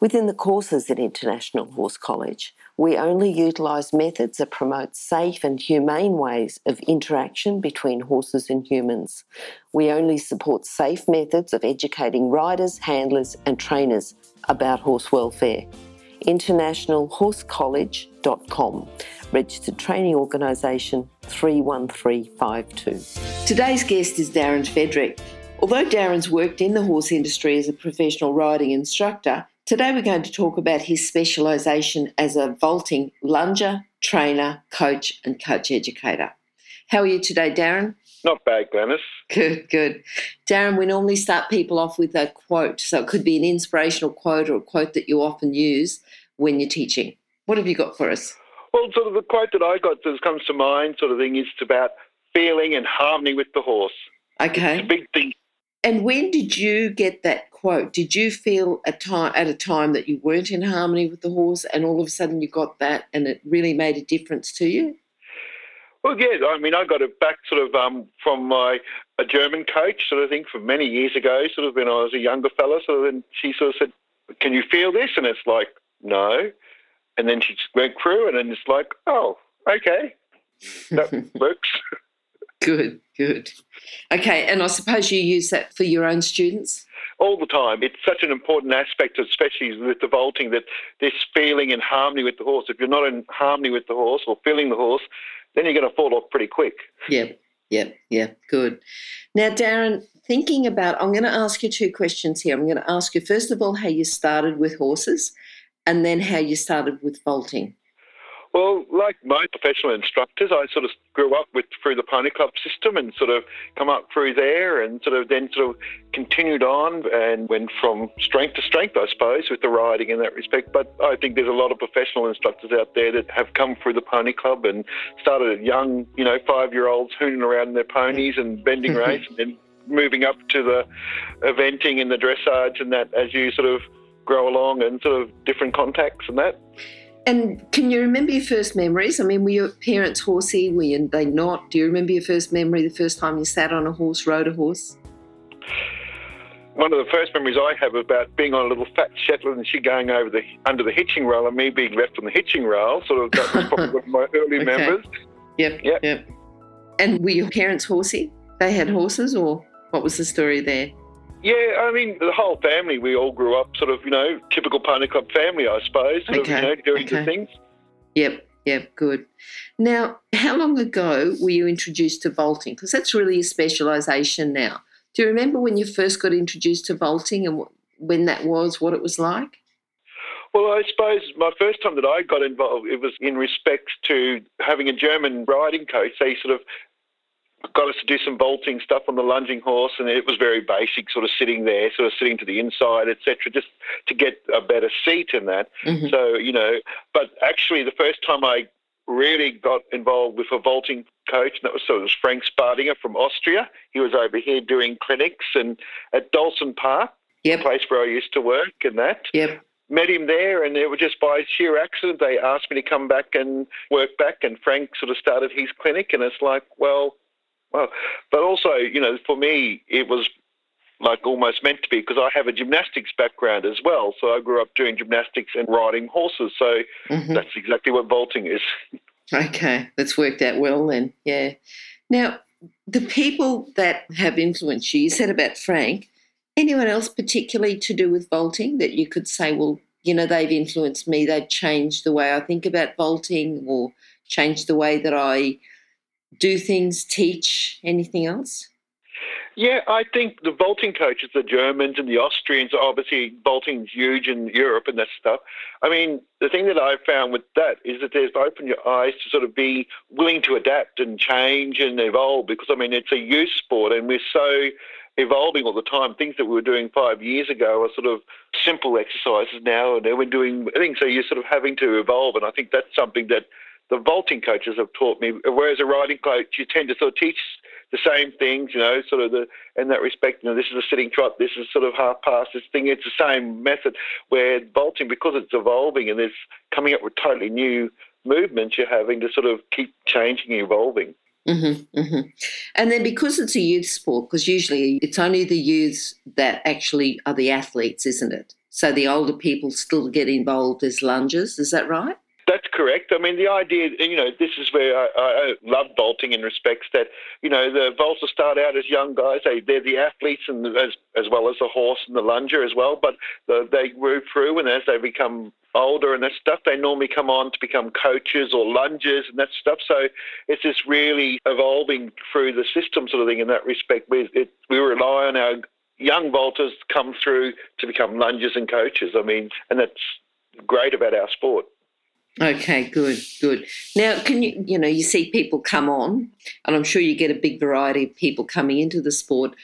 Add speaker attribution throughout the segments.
Speaker 1: Within the courses at International Horse College, we only utilise methods that promote safe and humane ways of interaction between horses and humans. We only support safe methods of educating riders, handlers, and trainers about horse welfare. InternationalHorseCollege.com, registered training organisation 31352. Today's guest is Darren Fedrick. Although Darren's worked in the horse industry as a professional riding instructor, Today we're going to talk about his specialisation as a vaulting lunger, trainer, coach, and coach educator. How are you today, Darren?
Speaker 2: Not bad, Glenys.
Speaker 1: Good, good. Darren, we normally start people off with a quote. So it could be an inspirational quote or a quote that you often use when you're teaching. What have you got for us?
Speaker 2: Well, sort of the quote that I got that comes to mind, sort of thing, is about feeling and harmony with the horse.
Speaker 1: Okay.
Speaker 2: It's a big thing.
Speaker 1: And when did you get that quote. Did you feel a time at a time that you weren't in harmony with the horse, and all of a sudden you got that, and it really made a difference to you?
Speaker 2: Well, yeah. I mean, I got it back sort of um, from my a German coach, sort of thing, from many years ago, sort of when I was a younger fella. Sort of, and she sort of said, "Can you feel this?" And it's like, "No." And then she just went through, and then it's like, "Oh, okay, that works."
Speaker 1: Good, good. Okay, and I suppose you use that for your own students?
Speaker 2: all the time. It's such an important aspect, especially with the vaulting, that this feeling in harmony with the horse. If you're not in harmony with the horse or feeling the horse, then you're going to fall off pretty quick.
Speaker 1: Yeah, yeah, yeah, good. Now, Darren, thinking about, I'm going to ask you two questions here. I'm going to ask you, first of all, how you started with horses, and then how you started with vaulting.
Speaker 2: Well, like my professional instructors, I sort of grew up with through the pony club system and sort of come up through there and sort of then sort of continued on and went from strength to strength, I suppose, with the riding in that respect. But I think there's a lot of professional instructors out there that have come through the pony club and started at young, you know, five year olds hooning around their ponies and bending race and then moving up to the eventing and the dressage and that as you sort of grow along and sort of different contacts and that.
Speaker 1: And can you remember your first memories? I mean, were your parents horsey? Were you, they not? Do you remember your first memory, the first time you sat on a horse, rode a horse?
Speaker 2: One of the first memories I have about being on a little fat Shetland and she going over the under the hitching rail and me being left on the hitching rail. Sort of that was probably one of my early okay. members.
Speaker 1: Yep, yep. Yep. And were your parents horsey? They had horses, or what was the story there?
Speaker 2: Yeah, I mean, the whole family, we all grew up sort of, you know, typical pony club family, I suppose, sort okay. of, you know, doing okay. the things.
Speaker 1: Yep, yep, good. Now, how long ago were you introduced to vaulting? Because that's really a specialisation now. Do you remember when you first got introduced to vaulting and when that was, what it was like?
Speaker 2: Well, I suppose my first time that I got involved, it was in respect to having a German riding coach. They sort of got us to do some vaulting stuff on the lunging horse, and it was very basic, sort of sitting there, sort of sitting to the inside, etc., just to get a better seat in that. Mm-hmm. So you know, but actually, the first time I really got involved with a vaulting coach, and that was so it was Frank Spardinger from Austria. He was over here doing clinics and at Dawson Park,
Speaker 1: yep.
Speaker 2: the place where I used to work, and that.
Speaker 1: Yep
Speaker 2: met him there, and it was just by sheer accident they asked me to come back and work back. And Frank sort of started his clinic, and it's like, well, well, but also, you know, for me, it was like almost meant to be because I have a gymnastics background as well. So I grew up doing gymnastics and riding horses. So mm-hmm. that's exactly what vaulting is.
Speaker 1: Okay, that's worked out well then. Yeah. Now, the people that have influenced you, you said about Frank, anyone else particularly to do with vaulting that you could say, well, you know, they've influenced me, they've changed the way I think about vaulting or changed the way that I do things, teach, anything else?
Speaker 2: Yeah, I think the vaulting coaches, the Germans and the Austrians, obviously vaulting's huge in Europe and that stuff. I mean, the thing that I've found with that is that they've opened your eyes to sort of be willing to adapt and change and evolve because, I mean, it's a youth sport and we're so evolving all the time. Things that we were doing five years ago are sort of simple exercises now, and we're doing things. So you're sort of having to evolve, and I think that's something that the vaulting coaches have taught me. Whereas a riding coach, you tend to sort of teach the same things, you know, sort of the in that respect. You know, this is a sitting trot, this is sort of half past this thing. It's the same method. Where vaulting, because it's evolving and it's coming up with totally new movements, you're having to sort of keep changing and evolving.
Speaker 1: Mm-hmm, mm-hmm. And then because it's a youth sport, because usually it's only the youths that actually are the athletes, isn't it? So the older people still get involved as lungers, is that right?
Speaker 2: That's correct. I mean, the idea, you know, this is where I, I love vaulting in respects that, you know, the vaulters start out as young guys. They, they're the athletes and as, as well as the horse and the lunger as well. But the, they move through, and as they become older and that stuff, they normally come on to become coaches or lungers and that stuff. So it's just really evolving through the system sort of thing in that respect. We, it, we rely on our young vaulters come through to become lungers and coaches. I mean, and that's great about our sport.
Speaker 1: Okay, good, good. Now, can you, you know, you see people come on, and I'm sure you get a big variety of people coming into the sport.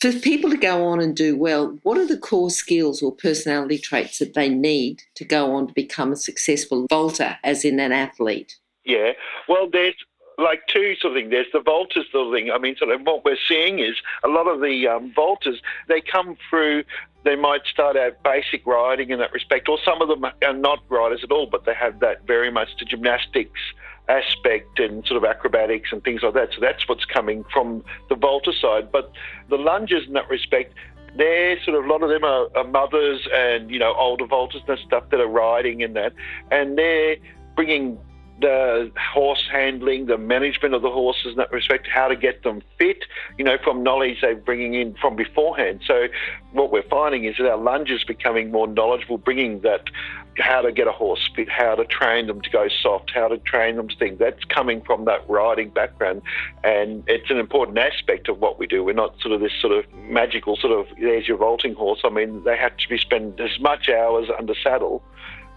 Speaker 1: For people to go on and do well, what are the core skills or personality traits that they need to go on to become a successful vaulter, as in an athlete?
Speaker 2: Yeah, well, there's like two sort of things. There's the vaulters sort of thing. I mean, sort of what we're seeing is a lot of the um, vaulters, they come through they might start out basic riding in that respect, or some of them are not riders at all, but they have that very much the gymnastics aspect and sort of acrobatics and things like that. So that's what's coming from the vaulter side. But the lungers in that respect, they're sort of a lot of them are, are mothers and you know older vaulters and stuff that are riding in that, and they're bringing the horse handling, the management of the horses in that respect, how to get them fit, you know, from knowledge they're bringing in from beforehand. So what we're finding is that our lungers becoming more knowledgeable, bringing that how to get a horse fit, how to train them to go soft, how to train them to think. That's coming from that riding background, and it's an important aspect of what we do. We're not sort of this sort of magical sort of there's your vaulting horse. I mean, they have to be spend as much hours under saddle,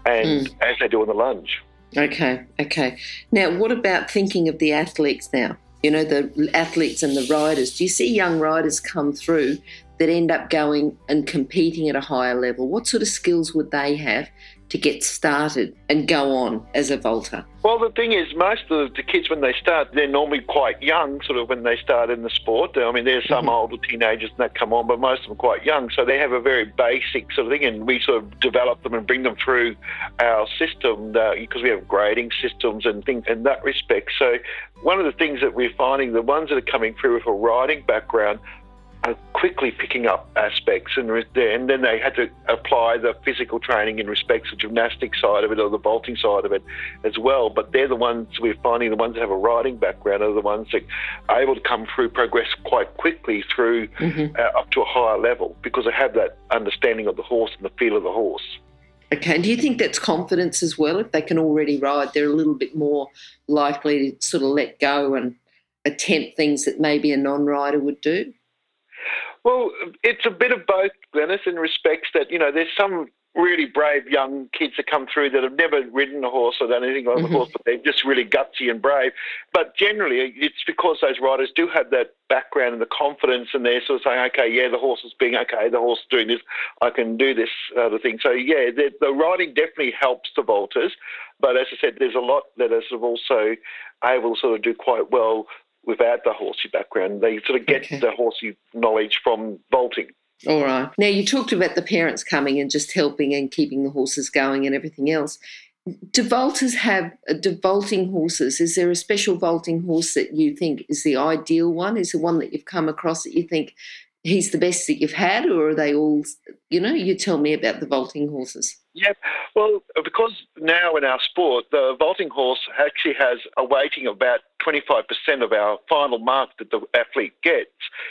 Speaker 2: and mm. as they do in the lunge.
Speaker 1: Okay, okay. Now, what about thinking of the athletes now? You know, the athletes and the riders. Do you see young riders come through that end up going and competing at a higher level? What sort of skills would they have to get started and go on as a vaulter?
Speaker 2: Well, the thing is, most of the kids, when they start, they're normally quite young, sort of when they start in the sport. I mean, there's some mm-hmm. older teenagers that come on, but most of them are quite young. So they have a very basic sort of thing, and we sort of develop them and bring them through our system because we have grading systems and things in that respect. So one of the things that we're finding, the ones that are coming through with a riding background are quickly picking up aspects, and, and then they had to apply the physical training in respects to the gymnastic side of it or the vaulting side of it as well. But they're the ones we're finding the ones that have a riding background are the ones that are able to come through, progress quite quickly through mm-hmm. uh, up to a higher level because they have that understanding of the horse and the feel of the horse.
Speaker 1: Okay, do you think that's confidence as well? If they can already ride, they're a little bit more likely to sort of let go and attempt things that maybe a non rider would do?
Speaker 2: Well, it's a bit of both, Glenys, in respects that, you know, there's some really brave young kids that come through that have never ridden a horse or done anything on mm-hmm. a horse, but they're just really gutsy and brave. But generally, it's because those riders do have that background and the confidence, and they're sort of saying, okay, yeah, the horse is being okay, the horse is doing this, I can do this other thing. So, yeah, the, the riding definitely helps the vaulters. But as I said, there's a lot that are sort of also able to sort of do quite well without the horsey background. They sort of get okay. the horsey knowledge from vaulting.
Speaker 1: All right. Now, you talked about the parents coming and just helping and keeping the horses going and everything else. Do vaulters have do vaulting horses? Is there a special vaulting horse that you think is the ideal one? Is the one that you've come across that you think he's the best that you've had, or are they all, you know, you tell me about the vaulting horses?
Speaker 2: Yeah, well, because now in our sport, the vaulting horse actually has a weighting of about 25% of our final mark that the athlete gets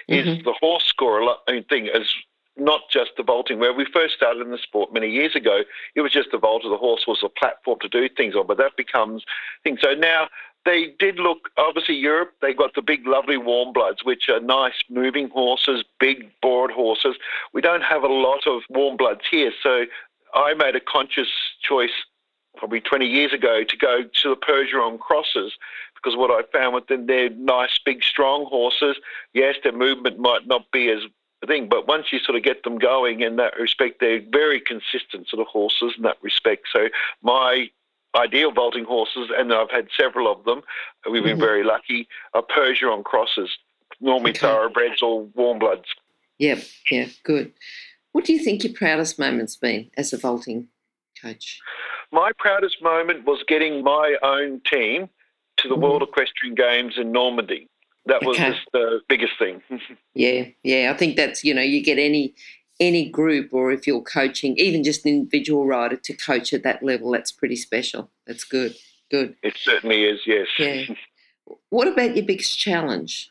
Speaker 2: mm-hmm. is the horse score thing is not just the vaulting. Where we first started in the sport many years ago, it was just the vault of the horse was a platform to do things on, but that becomes things. So now they did look, obviously, Europe, they got the big, lovely warm bloods, which are nice moving horses, big, broad horses. We don't have a lot of warm bloods here. So I made a conscious choice probably 20 years ago to go to the Percheron crosses because what I found with them, they're nice, big, strong horses. Yes, their movement might not be as thing. But once you sort of get them going in that respect, they're very consistent sort of horses in that respect. So my ideal vaulting horses, and I've had several of them. We've been mm-hmm. very lucky. Are Percheron crosses, normally okay. thoroughbreds or warm bloods.
Speaker 1: Yep, yeah, good. What do you think your proudest moment's been as a vaulting coach?
Speaker 2: My proudest moment was getting my own team to the mm. World Equestrian Games in Normandy. That was okay. just the biggest thing.
Speaker 1: yeah, yeah. I think that's you know you get any any group or if you're coaching, even just an individual rider to coach at that level, that's pretty special. That's good. Good.
Speaker 2: It certainly is. Yes.
Speaker 1: Yeah. What about your biggest challenge?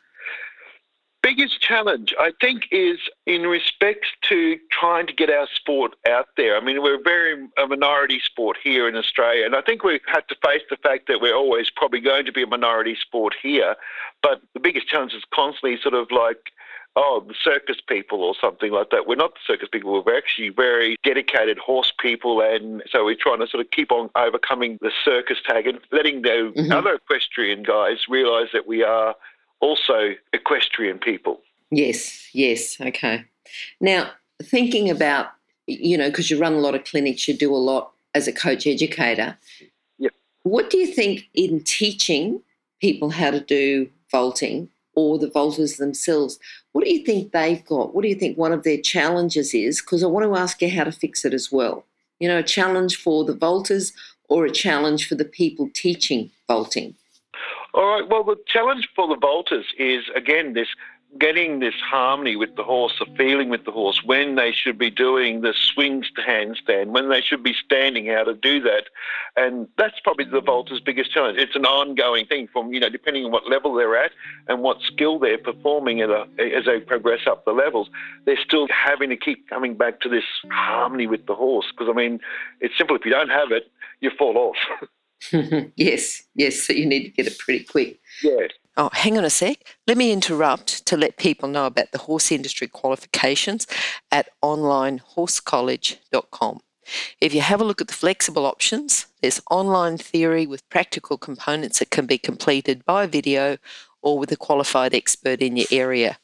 Speaker 2: biggest challenge, I think, is in respects to trying to get our sport out there. I mean, we're very a minority sport here in Australia, and I think we have to face the fact that we're always probably going to be a minority sport here. But the biggest challenge is constantly sort of like oh, the circus people or something like that. We're not the circus people. We're actually very dedicated horse people. And so we're trying to sort of keep on overcoming the circus tag and letting the mm-hmm. other equestrian guys realize that we are also equestrian people.
Speaker 1: Yes, yes, okay. Now, thinking about, you know, because you run a lot of clinics, you do a lot as a coach educator.
Speaker 2: Yep.
Speaker 1: What do you think in teaching people how to do vaulting or the vaulters themselves, what do you think they've got? What do you think one of their challenges is? Because I want to ask you how to fix it as well. You know, a challenge for the vaulters or a challenge for the people teaching vaulting?
Speaker 2: All right. Well, the challenge for the vaulters is again this getting this harmony with the horse, the feeling with the horse, when they should be doing the swings to handstand, when they should be standing, how to do that. And that's probably the vaulter's biggest challenge. It's an ongoing thing from, you know, depending on what level they're at and what skill they're performing a, as they progress up the levels, they're still having to keep coming back to this harmony with the horse. Because, I mean, it's simple. If you don't have it, you fall off.
Speaker 1: yes, yes. So you need to get it pretty quick.
Speaker 2: Yes.
Speaker 1: Oh, hang on a sec. Let me interrupt to let people know about the horse industry qualifications at onlinehorsecollege.com. If you have a look at the flexible options, there's online theory with practical components that can be completed by video or with a qualified expert in your area.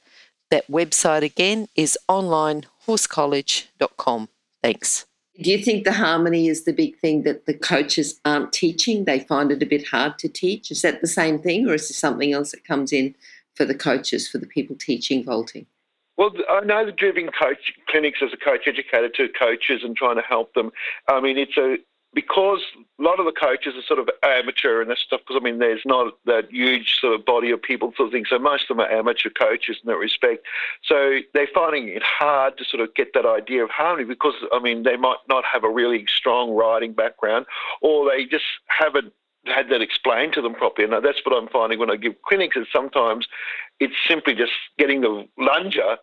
Speaker 1: That website again is onlinehorsecollege.com. Thanks. Do you think the harmony is the big thing that the coaches aren't teaching? They find it a bit hard to teach. Is that the same thing, or is there something else that comes in for the coaches, for the people teaching vaulting?
Speaker 2: Well, I know the driving coach clinics as a coach educator to coaches and trying to help them. I mean, it's a because a lot of the coaches are sort of amateur and that stuff, because I mean, there's not that huge sort of body of people sort of thing. So most of them are amateur coaches in that respect. So they're finding it hard to sort of get that idea of harmony because, I mean, they might not have a really strong riding background or they just haven't had that explained to them properly. And that's what I'm finding when I give clinics is sometimes it's simply just getting the lunger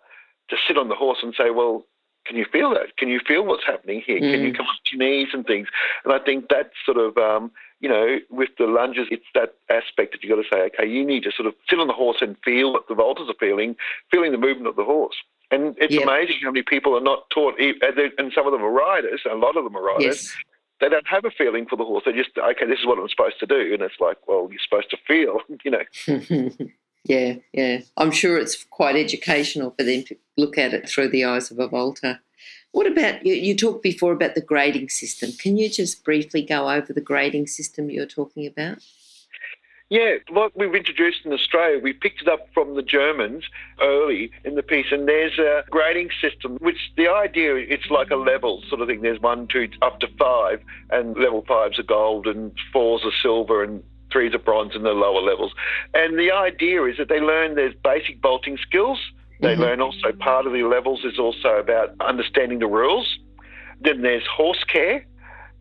Speaker 2: to sit on the horse and say, well, can you feel that? Can you feel what's happening here? Mm. Can you mm. come up to your knees and things? And I think that's sort of, um, you know, with the lunges, it's that aspect that you've got to say, okay, you need to sort of sit on the horse and feel what the vaulters are feeling, feeling the movement of the horse. And it's amazing how many people are not taught, and some of them are riders, a lot of them are riders. Yes. They don't have a feeling for the horse. They just, okay, this is what I'm supposed to do. And it's like, well, you're supposed to feel, you know.
Speaker 1: Yeah, yeah. I'm sure it's quite educational for them to look at it through the eyes of a vaulter. What about you? You talked before about the grading system. Can you just briefly go over the grading system you're talking about?
Speaker 2: Yeah, like we've introduced in Australia, we picked it up from the Germans early in the piece, and there's a grading system, which the idea it's like a level sort of thing. There's one, two, up to five, and level five's are gold, and fours are silver, and threes are bronze in the lower levels. And the idea is that they learn there's basic vaulting skills. They mm-hmm. learn also part of the levels is also about understanding the rules. Then there's horse care,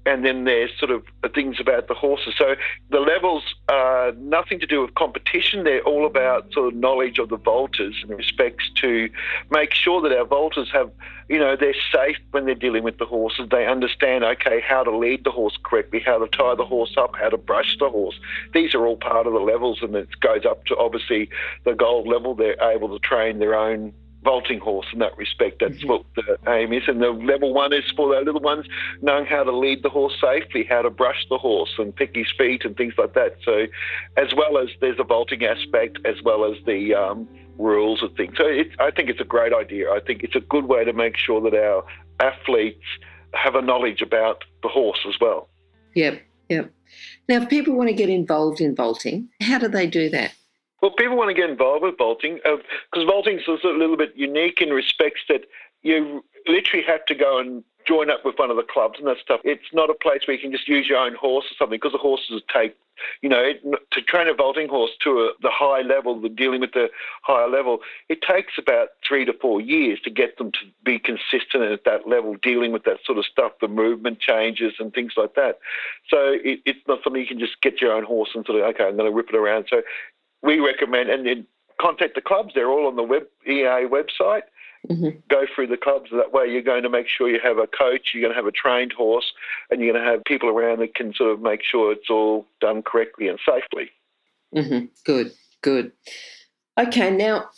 Speaker 2: and then there's sort of things about the horses. So the levels are nothing to do with competition. They're all about sort of knowledge of the vaulters in respects to make sure that our vaulters have, you know, they're safe when they're dealing with the horses. They understand, okay, how to lead the horse correctly, how to tie the horse up, how to brush the horse. These are all part of the levels, and it goes up to obviously the gold level. They're able to train their own vaulting horse in that respect. That's mm-hmm. what the aim is. And the level one is for the little ones knowing how to lead the horse safely, how to brush the horse and pick his feet and things like that. So, as well as there's a vaulting aspect, as well as the um, rules and things. So it, I think it's a great idea. I think it's a good way to make sure that our athletes have a knowledge about the horse as well.
Speaker 1: Yep, yep. Now, if people want to get involved in vaulting, how do they do that?
Speaker 2: Well, people want to get involved with vaulting because uh, vaulting is a little bit unique in respects that you literally have to go and join up with one of the clubs and that stuff. It's not a place where you can just use your own horse or something because the horses take, you know, it, to train a vaulting horse to a, the high level, the dealing with the higher level, it takes about three to four years to get them to be consistent at that level, dealing with that sort of stuff, the movement changes and things like that. So it, it's not something you can just get your own horse and sort of, okay, I'm going to rip it around. So we recommend, and then contact the clubs. They're all on the web EA website Mm-hmm. Go through the clubs. That way, you're going to make sure you have a coach, you're going to have a trained horse, and you're going to have people around that can sort of make sure it's all done correctly and safely.
Speaker 1: Mm-hmm. Good, good. Okay, now,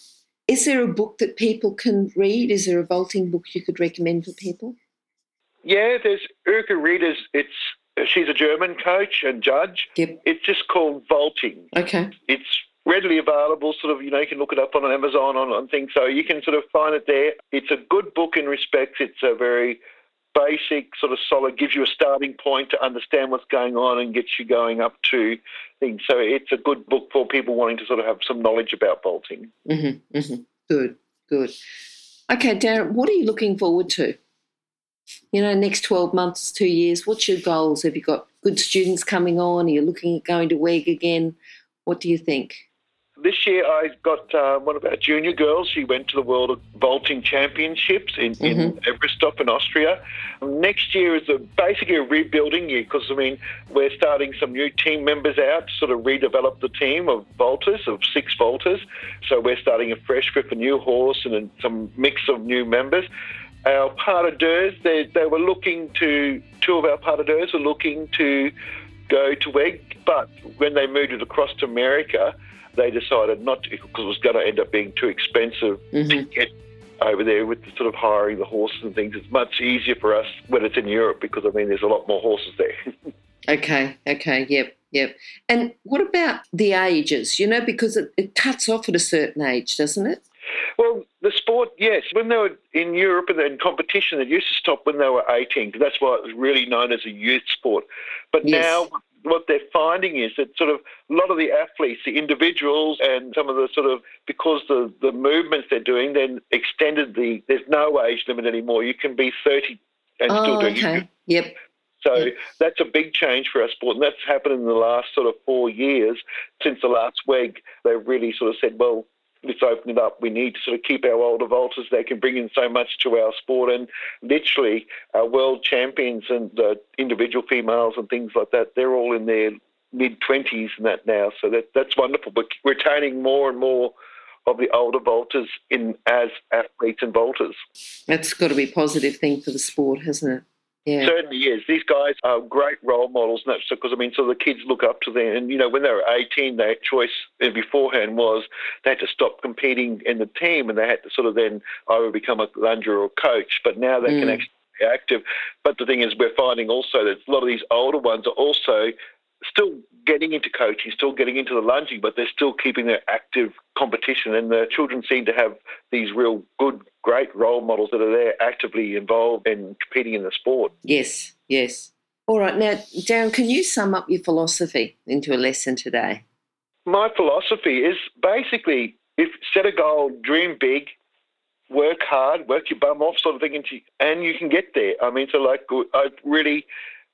Speaker 1: is there a book that people can read? Is there a vaulting book you could recommend for people?
Speaker 2: Yeah, there's Ulrike Rieder's. It's she's a German coach and judge.
Speaker 1: Yep.
Speaker 2: It's just called Vaulting.
Speaker 1: Okay.
Speaker 2: It's readily available. Sort of, you know, you can look it up on Amazon on, on things, so you can sort of find it there. It's a good book in respects. It's a very basic, sort of solid, gives you a starting point to understand what's going on and gets you going up to things. So it's a good book for people wanting to sort of have some knowledge about vaulting.
Speaker 1: Mm-hmm, mm-hmm. Good, good. Okay, Darren, what are you looking forward to? You know, next 12 months, two years, what's your goals? Have you got good students coming on? Are you looking at going to WEG again? What do you think?
Speaker 2: This year, I got uh, one of our junior girls. She went to the World Vaulting Championships in, mm-hmm. in in Austria. Next year is a, basically a rebuilding year because, I mean, we're starting some new team members out to sort of redevelop the team of vaulters, of six vaulters. So we're starting afresh with a new horse and some mix of new members. Our pas de deux, they were looking to, two of our pas de were looking to go to WEG, but when they moved it across to America, they decided not to because it was going to end up being too expensive mm-hmm. to get over there with the sort of hiring the horses and things. It's much easier for us when it's in Europe because I mean there's a lot more horses there.
Speaker 1: okay, okay, yep, yep. And what about the ages? You know, because it, it cuts off at a certain age, doesn't it?
Speaker 2: Well, the sport, yes. When they were in Europe and in competition, it used to stop when they were 18 because that's why it was really known as a youth sport. But yes. now what they're finding is that sort of a lot of the athletes, the individuals, and some of the sort of because the the movements they're doing, then extended the there's no age limit anymore. You can be 30 and
Speaker 1: oh,
Speaker 2: still doing
Speaker 1: okay.
Speaker 2: it.
Speaker 1: Yep.
Speaker 2: So yep. that's a big change for our sport, and that's happened in the last sort of four years since the last WEG. They've really sort of said, well, let's open it up. We need to sort of keep our older vaulters. They can bring in so much to our sport. And literally, our world champions and uh, individual females and things like that, they're all in their mid 20s and that now. So that, that's wonderful. But retaining more and more of the older vaulters in as athletes and vaulters.
Speaker 1: That's got to be a positive thing for the sport, hasn't it?
Speaker 2: Yeah. Certainly is. These guys are great role models, and that's because I mean, so the kids look up to them. And you know, when they were 18, their choice beforehand was they had to stop competing in the team, and they had to sort of then either become a lunger or coach. But now they mm. can actually be active. But the thing is, we're finding also that a lot of these older ones are also still getting into coaching, still getting into the lunging, but they're still keeping their active competition. And the children seem to have these real good, great role models that are there actively involved in competing in the sport.
Speaker 1: Yes, yes. All right, now, Darren, can you sum up your philosophy into a lesson today?
Speaker 2: My philosophy is basically if set a goal, dream big, work hard, work your bum off, sort of thing, and you can get there. I mean, so like, I really,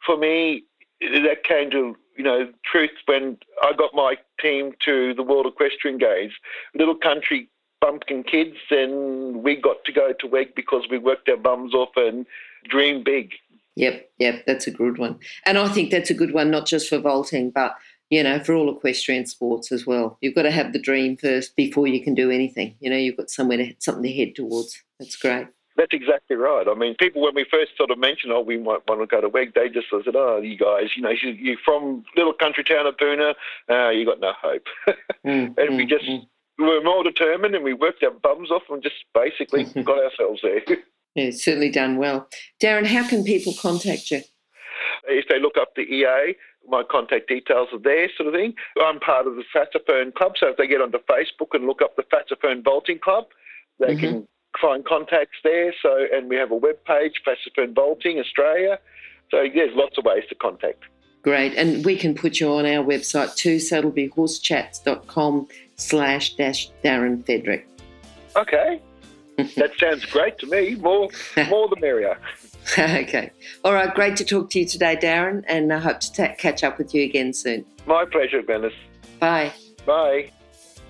Speaker 2: for me, that came to you know truth when I got my team to the World Equestrian Games, little country bumpkin kids, and we got to go to WEG because we worked our bums off and dream big.
Speaker 1: Yep, yep, that's a good one, and I think that's a good one not just for vaulting, but you know for all equestrian sports as well. You've got to have the dream first before you can do anything. You know, you've got somewhere to something to head towards. That's great.
Speaker 2: That's exactly right. I mean, people when we first sort of mentioned, oh, we might want to go to WEG, they just said, oh, you guys, you know, you're from little country town of Boonah, uh, you got no hope. mm, and mm, we just mm. we were more determined, and we worked our bums off, and just basically got ourselves there.
Speaker 1: yeah, certainly done well, Darren. How can people contact you?
Speaker 2: If they look up the EA, my contact details are there, sort of thing. I'm part of the Fassifern Club, so if they get onto Facebook and look up the Fassifern Vaulting Club, they mm-hmm. can find contacts there. So, and we have a web page, Fassifern Vaulting Australia. So there's lots of ways to contact.
Speaker 1: Great, and we can put you on our website too. So it'll be horsechats.com slash dash Darren Fedrick.
Speaker 2: Okay, that sounds great to me. More, more the merrier.
Speaker 1: okay. All right. Great to talk to you today, Darren, and I hope to ta- catch up with you again soon.
Speaker 2: My pleasure, Glenys.
Speaker 1: Bye.
Speaker 2: Bye.